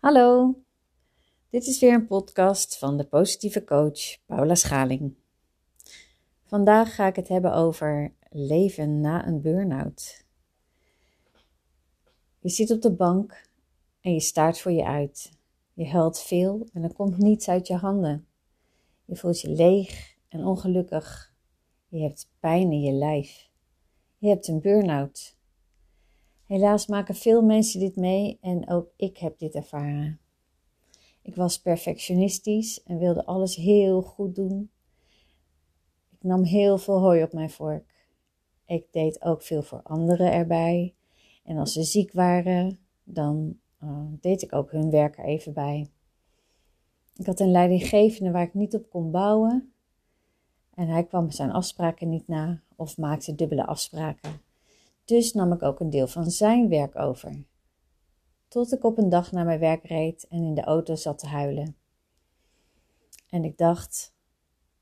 Hallo, dit is weer een podcast van de positieve coach Paula Schaling. Vandaag ga ik het hebben over leven na een burn-out. Je zit op de bank en je staart voor je uit. Je huilt veel en er komt niets uit je handen. Je voelt je leeg en ongelukkig. Je hebt pijn in je lijf. Je hebt een burn-out. Helaas maken veel mensen dit mee en ook ik heb dit ervaren. Ik was perfectionistisch en wilde alles heel goed doen. Ik nam heel veel hooi op mijn vork. Ik deed ook veel voor anderen erbij. En als ze ziek waren, dan uh, deed ik ook hun werk er even bij. Ik had een leidinggevende waar ik niet op kon bouwen. En hij kwam zijn afspraken niet na of maakte dubbele afspraken. Dus nam ik ook een deel van zijn werk over. Tot ik op een dag naar mijn werk reed en in de auto zat te huilen. En ik dacht,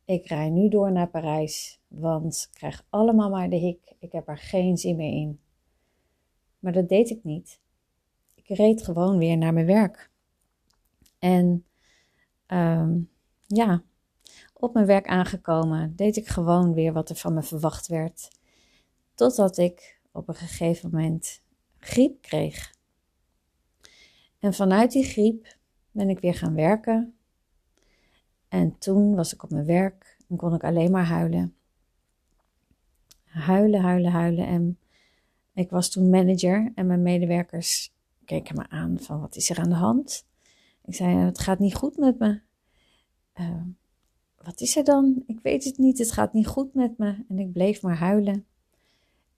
ik rij nu door naar Parijs, want ik krijg allemaal maar de hik. Ik heb er geen zin meer in. Maar dat deed ik niet. Ik reed gewoon weer naar mijn werk. En um, ja, op mijn werk aangekomen, deed ik gewoon weer wat er van me verwacht werd. Totdat ik op een gegeven moment griep kreeg. En vanuit die griep ben ik weer gaan werken. En toen was ik op mijn werk en kon ik alleen maar huilen. Huilen, huilen, huilen. En ik was toen manager en mijn medewerkers keken me aan van wat is er aan de hand? Ik zei, het gaat niet goed met me. Uh, wat is er dan? Ik weet het niet, het gaat niet goed met me. En ik bleef maar huilen.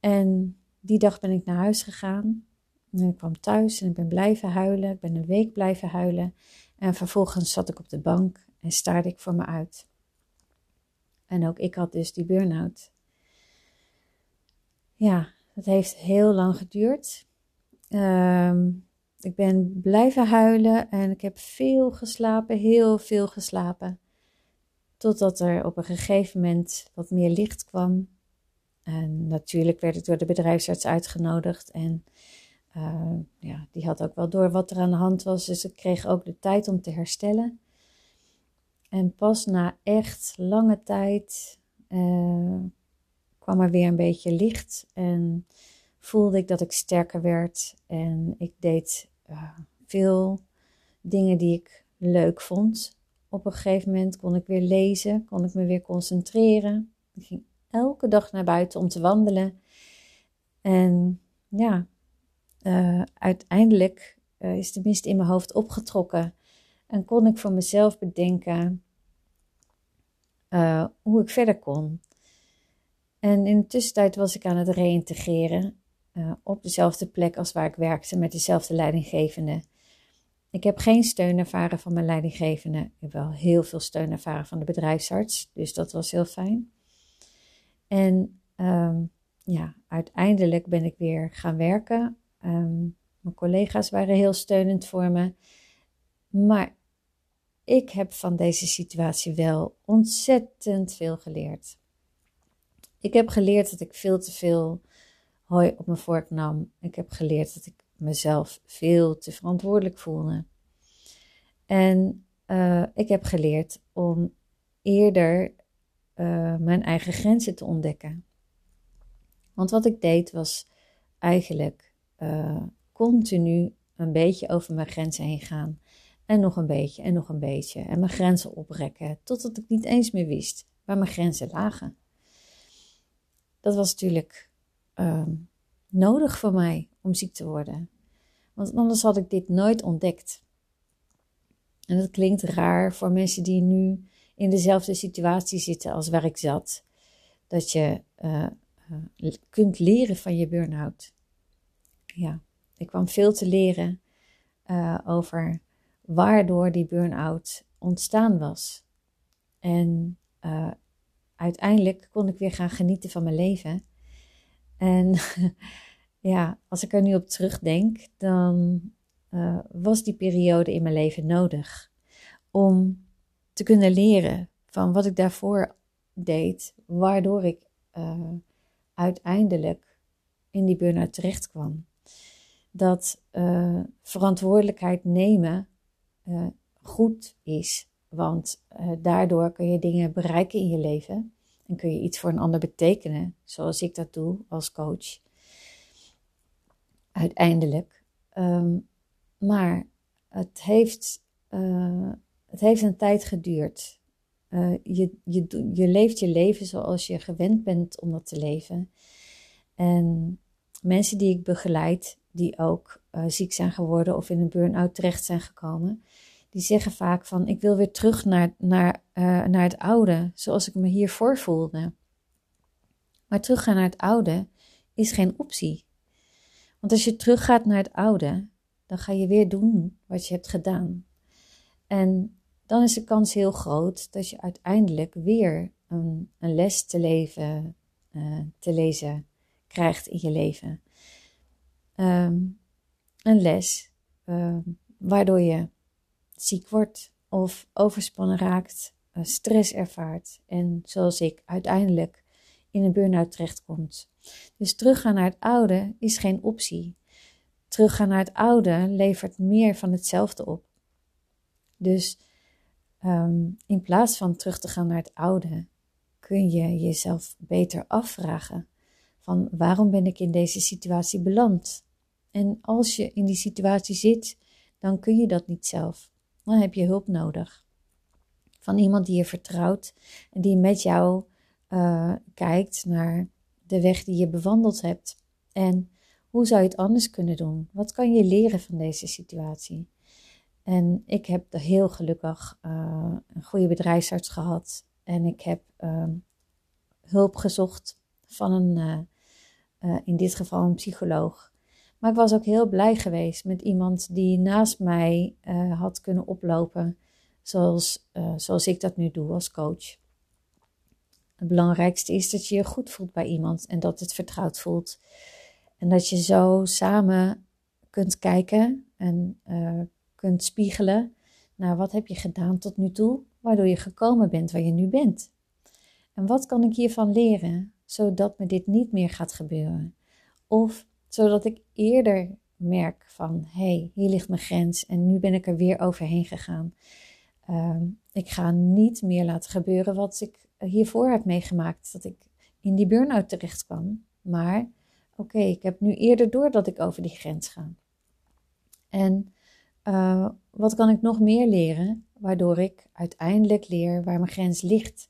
En die dag ben ik naar huis gegaan. En ik kwam thuis en ik ben blijven huilen. Ik ben een week blijven huilen. En vervolgens zat ik op de bank en staarde ik voor me uit. En ook ik had dus die burn-out. Ja, het heeft heel lang geduurd. Ehm, ik ben blijven huilen en ik heb veel geslapen, heel veel geslapen. Totdat er op een gegeven moment wat meer licht kwam. En natuurlijk werd ik door de bedrijfsarts uitgenodigd. En uh, ja, die had ook wel door wat er aan de hand was. Dus ik kreeg ook de tijd om te herstellen. En pas na echt lange tijd uh, kwam er weer een beetje licht. En voelde ik dat ik sterker werd. En ik deed uh, veel dingen die ik leuk vond. Op een gegeven moment kon ik weer lezen, kon ik me weer concentreren. Ik ging elke dag naar buiten om te wandelen. En ja, uh, uiteindelijk uh, is de mist in mijn hoofd opgetrokken. En kon ik voor mezelf bedenken uh, hoe ik verder kon. En in de tussentijd was ik aan het reïntegreren op dezelfde plek als waar ik werkte met dezelfde leidinggevende. Ik heb geen steun ervaren van mijn leidinggevende. Ik heb wel heel veel steun ervaren van de bedrijfsarts. Dus dat was heel fijn. En um, ja, uiteindelijk ben ik weer gaan werken. Um, mijn collega's waren heel steunend voor me. Maar ik heb van deze situatie wel ontzettend veel geleerd. Ik heb geleerd dat ik veel te veel hooi op mijn vork nam. Ik heb geleerd dat ik mezelf veel te verantwoordelijk voelde. En uh, ik heb geleerd om eerder uh, mijn eigen grenzen te ontdekken. Want wat ik deed was eigenlijk uh, continu een beetje over mijn grenzen heen gaan. En nog een beetje en nog een beetje. En mijn grenzen oprekken. Totdat ik niet eens meer wist waar mijn grenzen lagen. Dat was natuurlijk uh, nodig voor mij om ziek te worden. Want anders had ik dit nooit ontdekt. En dat klinkt raar voor mensen die nu in dezelfde situatie zitten als waar ik zat. Dat je uh, uh, kunt leren van je burn-out. Ja, ik kwam veel te leren uh, over waardoor die burn-out ontstaan was. En uiteindelijk kon ik weer gaan genieten van mijn leven. En ja, als ik er nu op terugdenk, dan was die periode in mijn leven nodig om te kunnen leren van wat ik daarvoor deed, waardoor ik uh, uiteindelijk in die burn-out terecht kwam. Dat uh, verantwoordelijkheid nemen uh, goed is. Want daardoor kun je dingen bereiken in je leven. En kun je iets voor een ander betekenen, zoals ik dat doe als coach. Uiteindelijk. Um, maar het heeft, het heeft een tijd geduurd. Uh, je, je, je leeft je leven zoals je gewend bent om dat te leven. En mensen die ik begeleid, die ook uh, ziek zijn geworden of in een burn-out terecht zijn gekomen, die zeggen vaak van ik wil weer terug naar, naar, uh, naar het oude, zoals ik me hiervoor voelde. Maar teruggaan naar het oude is geen optie. Want als je teruggaat naar het oude, dan ga je weer doen wat je hebt gedaan. En dan is de kans heel groot dat je uiteindelijk weer een, een les te, leven, uh, te lezen krijgt in je leven. Um, een les uh, waardoor je ziek wordt of overspannen raakt, uh, stress ervaart en zoals ik uiteindelijk in een burn-out terechtkomt. Dus teruggaan naar het oude is geen optie. Teruggaan naar het oude levert meer van hetzelfde op. Dus um, in plaats van terug te gaan naar het oude, kun je jezelf beter afvragen van waarom ben ik in deze situatie beland? En als je in die situatie zit, dan kun je dat niet zelf. Dan heb je hulp nodig. Van iemand die je vertrouwt en die met jou uh, kijkt naar de weg die je bewandeld hebt. En hoe zou je het anders kunnen doen? Wat kan je leren van deze situatie? En ik heb heel gelukkig uh, een goede bedrijfsarts gehad. En ik heb uh, hulp gezocht van een, uh, in dit geval een psycholoog. Maar ik was ook heel blij geweest met iemand die naast mij had kunnen oplopen. Zoals, zoals ik dat nu doe als coach. Het belangrijkste is dat je je goed voelt bij iemand en dat het vertrouwd voelt. En dat je zo samen kunt kijken en kunt spiegelen naar wat heb je gedaan tot nu toe, waardoor je gekomen bent waar je nu bent. En wat kan ik hiervan leren, zodat me dit niet meer gaat gebeuren? Of zodat ik eerder merk van, hé, hey, hier ligt mijn grens en nu ben ik er weer overheen gegaan. Uh, ik ga niet meer laten gebeuren wat ik hiervoor heb meegemaakt, dat ik in die burn-out terecht kwam. Maar oké, ik heb nu eerder door dat ik over die grens ga. En uh, wat kan ik nog meer leren, waardoor ik uiteindelijk leer waar mijn grens ligt,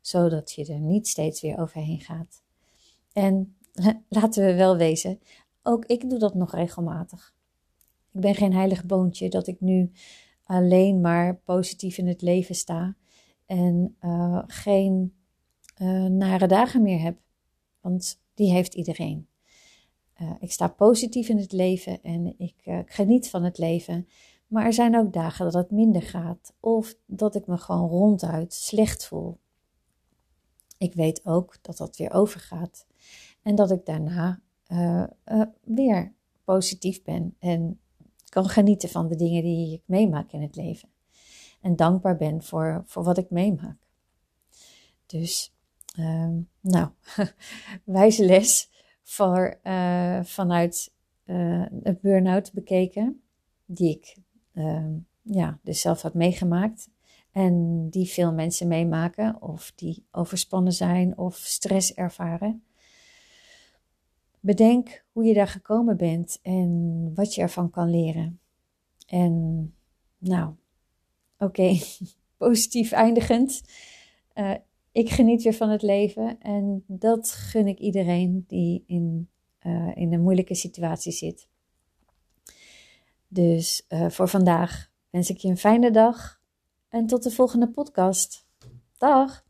zodat je er niet steeds weer overheen gaat. En laten we wel wezen, ook ik doe dat nog regelmatig. Ik ben geen heilig boontje dat ik nu alleen maar positief in het leven sta en uh, geen uh, nare dagen meer heb. Want die heeft iedereen. Uh, ik sta positief in het leven en ik, ik, geniet van het leven. Maar er zijn ook dagen dat het minder gaat of dat ik me gewoon ronduit slecht voel. Ik weet ook dat dat weer overgaat en dat ik daarna weer positief ben en kan genieten van de dingen die ik meemaak in het leven en dankbaar ben voor, voor wat ik meemaak. Dus, uh, nou, wijze les voor, uh, vanuit uh, een burn-out bekeken, die ik uh, ja, dus zelf had meegemaakt. En die veel mensen meemaken, of die overspannen zijn of stress ervaren. Bedenk hoe je daar gekomen bent en wat je ervan kan leren. En nou, Oké, positief eindigend. Uh, ik geniet weer van het leven en dat gun ik iedereen die in, uh, in een moeilijke situatie zit. Dus uh, voor vandaag wens ik je een fijne dag en tot de volgende podcast. Dag!